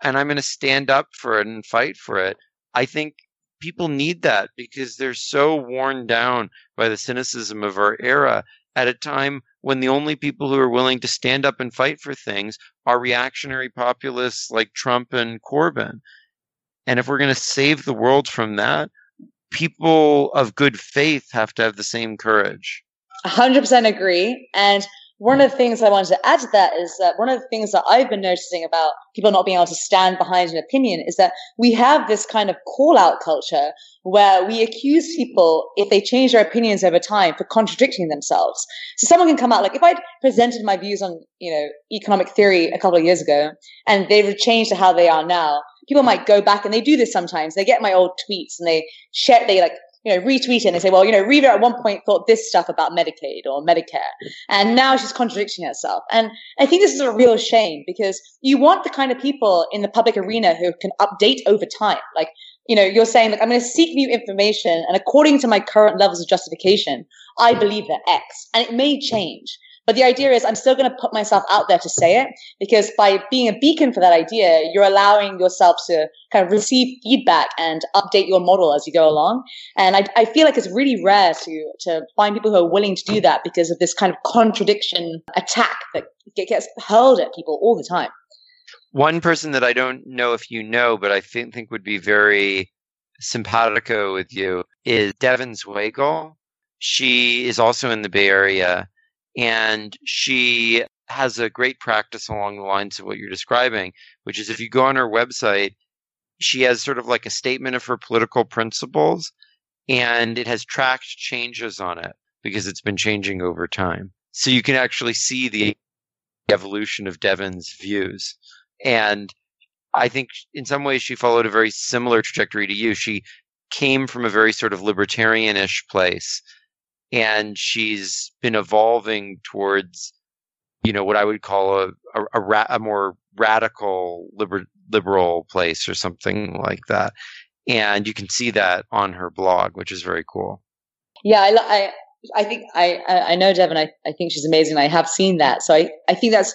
and I'm going to stand up for it and fight for it. I think people need that because they're so worn down by the cynicism of our era at a time when the only people who are willing to stand up and fight for things are reactionary populists like Trump and Corbyn. And if we're going to save the world from that, people of good faith have to have the same courage. 100% agree. And one of the things I wanted to add to that is that one of the things that I've been noticing about people not being able to stand behind an opinion is that we have this kind of call out culture where we accuse people if they change their opinions over time for contradicting themselves. So someone can come out like if I'd presented my views on, you know, economic theory a couple of years ago and they've changed to how they are now, people might go back and they do this sometimes. They get my old tweets and they share, they like you know, retweet it and say, well, you know, Riva at one point thought this stuff about Medicaid or Medicare, and now she's contradicting herself. And I think this is a real shame because you want the kind of people in the public arena who can update over time. Like, you know, you're saying, like, I'm going to seek new information, and according to my current levels of justification, I believe that X, and it may change. But the idea is I'm still going to put myself out there to say it because by being a beacon for that idea, you're allowing yourself to kind of receive feedback and update your model as you go along. And I, I feel like it's really rare to, to find people who are willing to do that because of this kind of contradiction attack that gets hurled at people all the time. One person that I don't know if you know, but I think, think would be very simpatico with you is Devon Zuegel. She is also in the Bay Area and she has a great practice along the lines of what you're describing, which is if you go on her website, she has sort of like a statement of her political principles and it has tracked changes on it. because it's been changing over time. So you can actually see the evolution of Devon's views. And I think in some ways she followed a very similar trajectory to you. She came from a very sort of libertarianish place and she's been evolving towards you know what I would call a a, a, ra- a more radical liber- liberal place or something like that. And you can see that on her blog, which is very cool. Yeah, I, I, I think I, I know Devon. I, I think she's amazing. I have seen that, so I, I think that's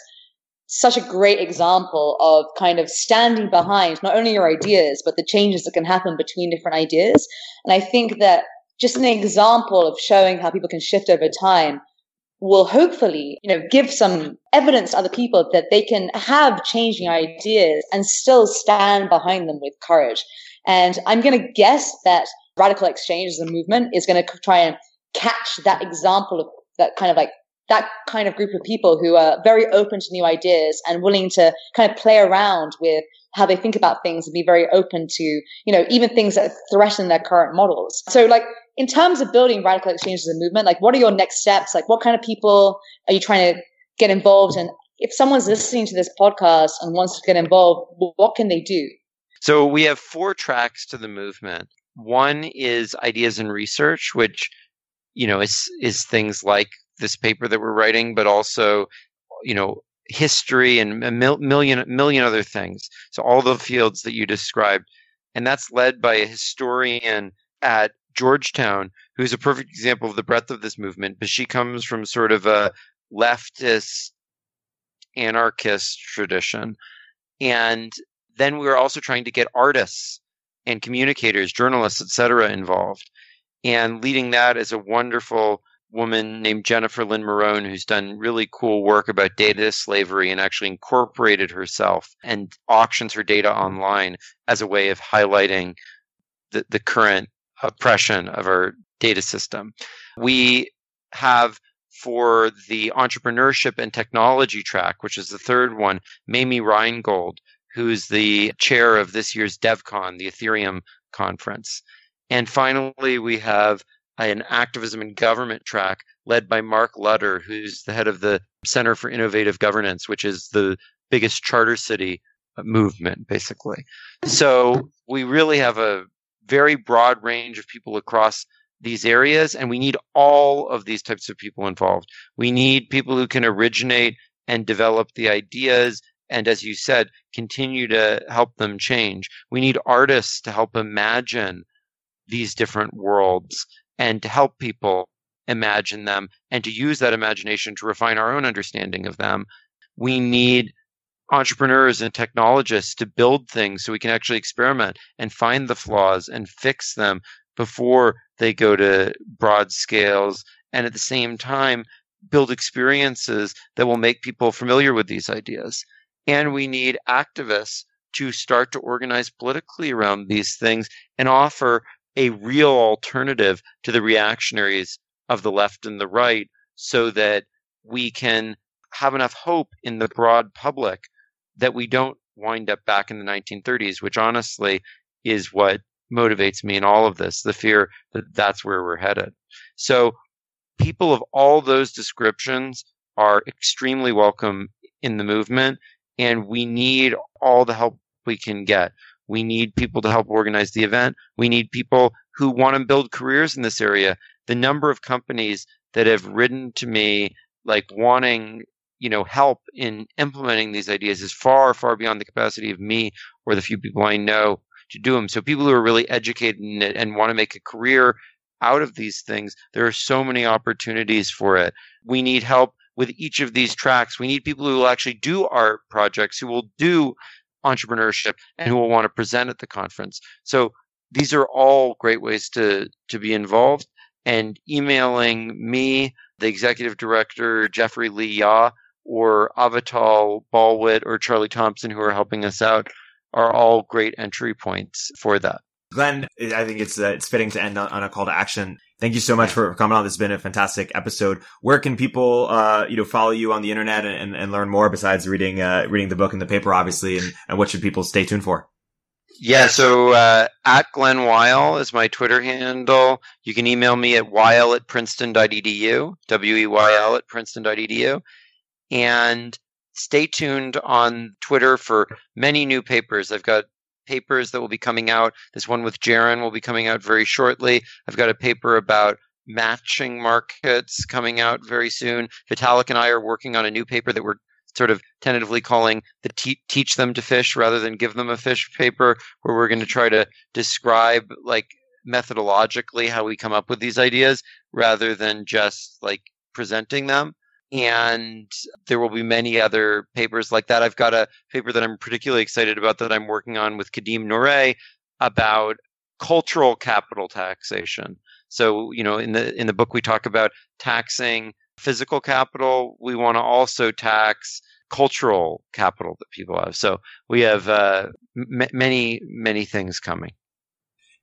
such a great example of kind of standing behind not only your ideas but the changes that can happen between different ideas. And I think that just an example of showing how people can shift over time will hopefully, you know, give some evidence to other people that they can have changing ideas and still stand behind them with courage. And I'm going to guess that radical exchange as a movement is going to try and catch that example of that kind of like that kind of group of people who are very open to new ideas and willing to kind of play around with how they think about things and be very open to, you know, even things that threaten their current models. So like in terms of building radical exchange as a movement, like what are your next steps? Like what kind of people are you trying to get involved in? If someone's listening to this podcast and wants to get involved, what can they do? So we have four tracks to the movement. One is ideas and research, which you know is is things like this paper that we're writing, but also you know history and a mil- million million other things. So all the fields that you described, and that's led by a historian at Georgetown, who's a perfect example of the breadth of this movement, but she comes from sort of a leftist anarchist tradition. And then we were also trying to get artists and communicators, journalists, etc., involved. And leading that is a wonderful woman named Jennifer Lyn Morone, who's done really cool work about data slavery and actually incorporated herself and auctions her data online as a way of highlighting the, the current oppression of our data system. We have for the entrepreneurship and technology track, which is the third one, Mamie Reingold, who's the chair of this year's DevCon, the Ethereum conference. And finally, we have an activism and government track led by Mark Lutter, who's the head of the Center for Innovative Governance, which is the biggest charter city uh, movement, basically. So we really have a very broad range of people across these areas, and we need all of these types of people involved. We need people who can originate and develop the ideas, and as you said, continue to help them change. We need artists to help imagine these different worlds and to help people imagine them and to use that imagination to refine our own understanding of them. We need entrepreneurs and technologists to build things so we can actually experiment and find the flaws and fix them before they go to broad scales and at the same time build experiences that will make people familiar with these ideas and we need activists to start to organize politically around these things and offer a real alternative to the reactionaries of the left and the right so that we can have enough hope in the broad public that we don't wind up back in the 1930s, which honestly is what motivates me in all of this the fear that that's where we're headed. So, people of all those descriptions are extremely welcome in the movement, and we need all the help we can get. We need people to help organize the event. We need people who want to build careers in this area. The number of companies that have written to me like wanting you know help in implementing these ideas is far far beyond the capacity of me or the few people i know to do them so people who are really educated in it and want to make a career out of these things there are so many opportunities for it we need help with each of these tracks we need people who will actually do art projects who will do entrepreneurship and who will want to present at the conference so these are all great ways to to be involved and emailing me the executive director jeffrey lee yaw or Avital Balwit or Charlie Thompson who are helping us out are all great entry points for that. Glen, I think it's uh, it's fitting to end on, on, a call to action. Thank you so much for coming on. This has been a fantastic episode. Where can people, uh, you know, follow you on the internet and, and learn more besides reading uh, reading the book and the paper, obviously, and, and what should people stay tuned for? Yeah, so uh, at Glen Weyl is my Twitter handle. You can email me at weyl at princeton.edu, W-E-Y-L at princeton.edu. And stay tuned on Twitter for many new papers. I've got papers that will be coming out. This one with Jaron will be coming out very shortly. I've got a paper about matching markets coming out very soon. Vitalik and I are working on a new paper that we're sort of tentatively calling the te- teach them to fish rather than give them a fish paper where we're going to try to describe like methodologically how we come up with these ideas rather than just like presenting them and there will be many other papers like that. I've got a paper that I'm particularly excited about that I'm working on with Kadeem Noray about cultural capital taxation. So, you know, in the in the book we talk about taxing physical capital. We want to also tax cultural capital that people have. So we have uh, m- many many things coming.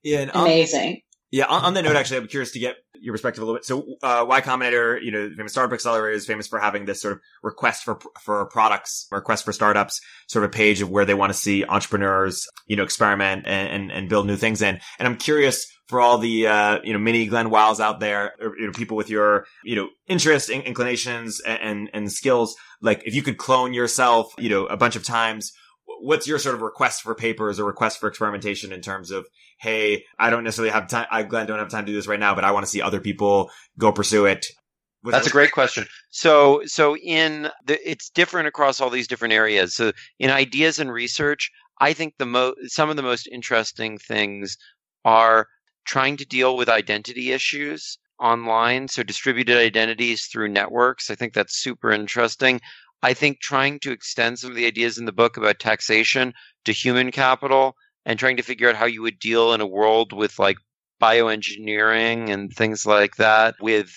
Yeah, and, amazing. Yeah, on, on that note, actually, I'm curious to get your perspective a little bit. So, uh, Y Combinator, you know, famous startup accelerator is famous for having this sort of request for for products, request for startups, sort of a page of where they want to see entrepreneurs, you know, experiment and, and, and build new things in. And I'm curious for all the uh, you know mini Glen Weyls out there, or, you know, people with your you know interests, in- inclinations, and, and and skills. Like, if you could clone yourself, you know, a bunch of times what's your sort of request for papers or request for experimentation in terms of, hey, I don't necessarily have time. I Glen don't have time to do this right now, but I want to see other people go pursue it. That's a great question. So, so in the, it's different across all these different areas. So, in ideas and research, I think the mo some of the most interesting things are trying to deal with identity issues online. So, distributed identities through networks. I think that's super interesting. I think trying to extend some of the ideas in the book about taxation to human capital and trying to figure out how you would deal in a world with like bioengineering and things like that with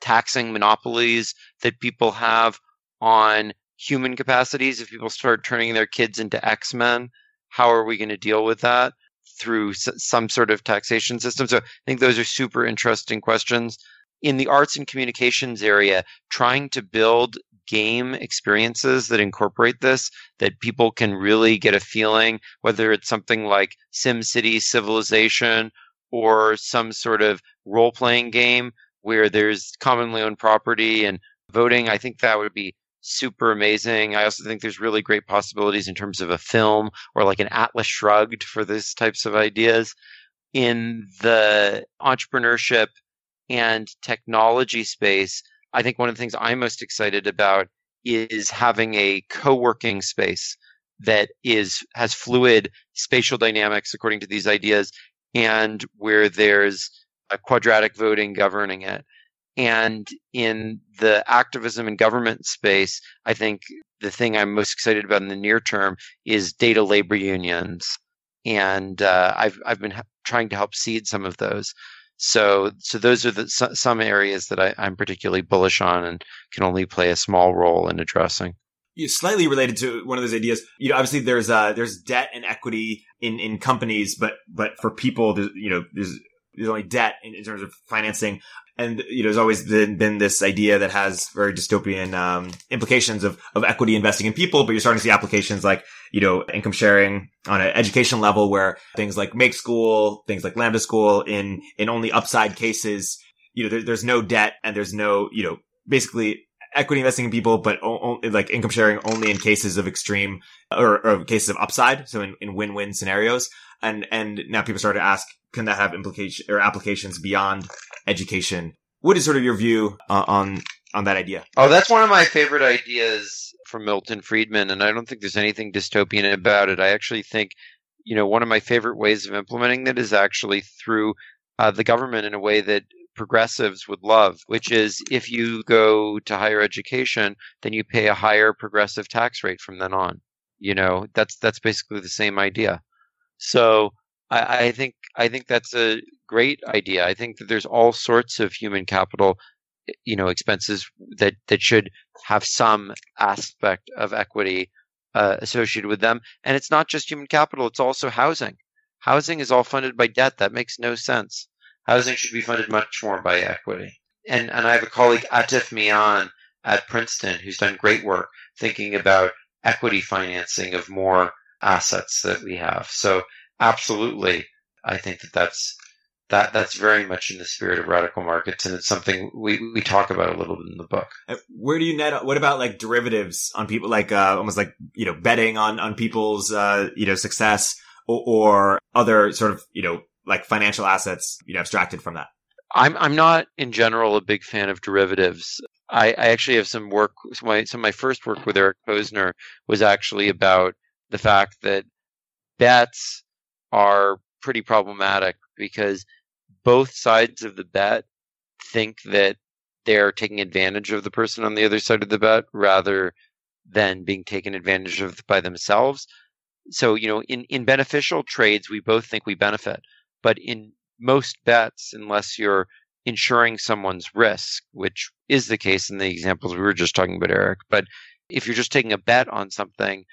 taxing monopolies that people have on human capacities if people start turning their kids into x-men how are we going to deal with that through some sort of taxation system? So i think those are super interesting questions. In the arts and communications area trying to build game experiences that incorporate this that people can really get a feeling, whether it's something like SimCity Civilization or some sort of role playing game where there's commonly owned property and voting. I think that would be super amazing. I also think there's really great possibilities in terms of a film or like an Atlas Shrugged for these types of ideas. In the entrepreneurship and technology space, I think one of the things I'm most excited about is having a co-working space that is has fluid spatial dynamics according to these ideas and where there's a quadratic voting governing it. And in the activism and government space, I think the thing I'm most excited about in the near term is data labor unions. And uh, I've I've been trying to help seed some of those. So, so those are the some areas that I, I'm particularly bullish on and can only play a small role in addressing slightly related to one of those ideas. You know, obviously there's uh there's debt and equity in in companies, but but for people, you know, there's there's only debt in, in terms of financing. And, you know, there's always been, been this idea that has very dystopian, um, implications of, of equity investing in people, but you're starting to see applications like, you know, income sharing on an education level where things like Make School, things like Lambda School in, in only upside cases, you know, there, there's no debt and there's no, you know, basically equity investing in people, but o- o- like income sharing only in cases of extreme or, or cases of upside. So in, in win-win scenarios. And, and now people start to ask, can that have implication or applications beyond education? What is sort of your view uh, on on that idea? Oh, that's one of my favorite ideas from Milton Friedman, and I don't think there's anything dystopian about it. I actually think, you know, one of my favorite ways of implementing that is actually through uh, the government in a way that progressives would love, which is if you go to higher education, then you pay a higher progressive tax rate from then on. You know, that's that's basically the same idea. So I, I think I think that's a great idea. I think that there's all sorts of human capital, you know, expenses that that should have some aspect of equity uh, associated with them. And it's not just human capital; it's also housing. Housing is all funded by debt. That makes no sense. Housing should be funded much more by equity. And and I have a colleague Atif Mian at Princeton who's done great work thinking about equity financing of more assets that we have. So absolutely. I think that that's that that's very much in the spirit of radical markets, and it's something we we talk about a little bit in the book. Uh, where do you net? What about like derivatives on people, like uh, almost like you know betting on on people's uh, you know success or, or other sort of you know like financial assets you know abstracted from that. I'm I'm not in general a big fan of derivatives. I, I actually have some work. Some of, my, some of my first work with Eric Posner was actually about the fact that bets are pretty problematic because both sides of the bet think that they're taking advantage of the person on the other side of the bet rather than being taken advantage of by themselves. So, you know, in, in beneficial trades, we both think we benefit. But in most bets, unless you're insuring someone's risk, which is the case in the examples we were just talking about, Erik, but if you're just taking a bet on something,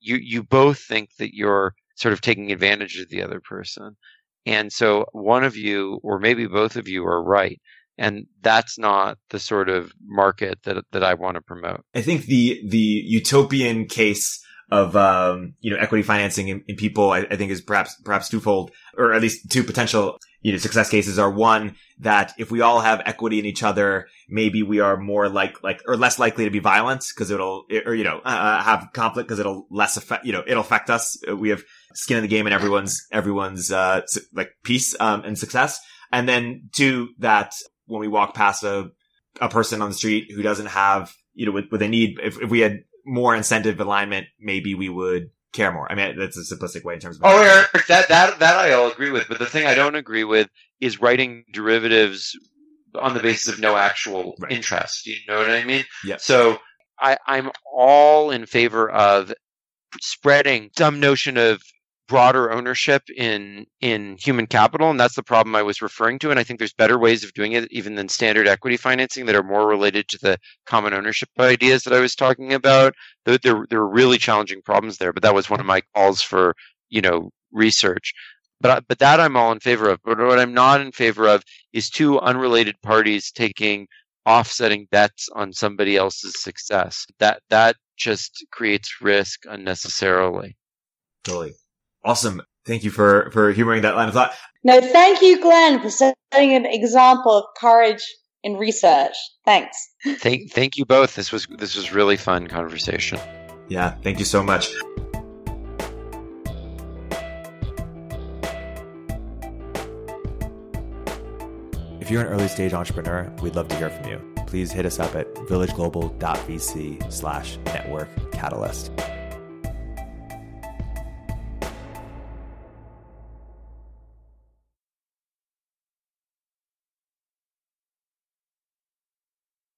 you, you both think that you're sort of taking advantage of the other person. And so one of you, or maybe both of you, are right. And that's not the sort of market that, that I want to promote. I think the, the utopian case of, um, you know, equity financing in, in people, I, I, think is perhaps, perhaps twofold, or at least two potential, you know, success cases are one, that if we all have equity in each other, maybe we are more like, like, or less likely to be violent because it'll, or, you know, uh, have conflict because it'll less affect, you know, it'll affect us. We have skin in the game and everyone's, everyone's, uh, like peace, um, and success. And then two, that when we walk past a, a person on the street who doesn't have, you know, what, what they need, if, if we had more incentive alignment, maybe we would care more. I mean, that's a simplistic way in terms of. Oh, Erik, that that that I all agree with. But the thing I don't agree with is writing derivatives on the basis of no actual right. interest. You know what I mean? Yeah. So I, I'm all in favor of spreading some notion of broader ownership in in human capital and that's the problem i was referring to and i think there's better ways of doing it even than standard equity financing that are more related to the common ownership ideas that i was talking about. There, there, are really challenging problems there but that was one of my calls for you know research. But but that i'm all in favor of. But what i'm not in favor of is two unrelated parties taking offsetting bets on somebody else's success. That that just creates risk unnecessarily. Totally Awesome. Thank you for, for humoring that line of thought. No, thank you, Glen, for setting an example of courage in research. Thanks. Thank, thank you both. This was, this was really fun conversation. Yeah. Thank you so much. If you're an early stage entrepreneur, we'd love to hear from you. Please hit us up at villageglobal.vc slash network catalyst.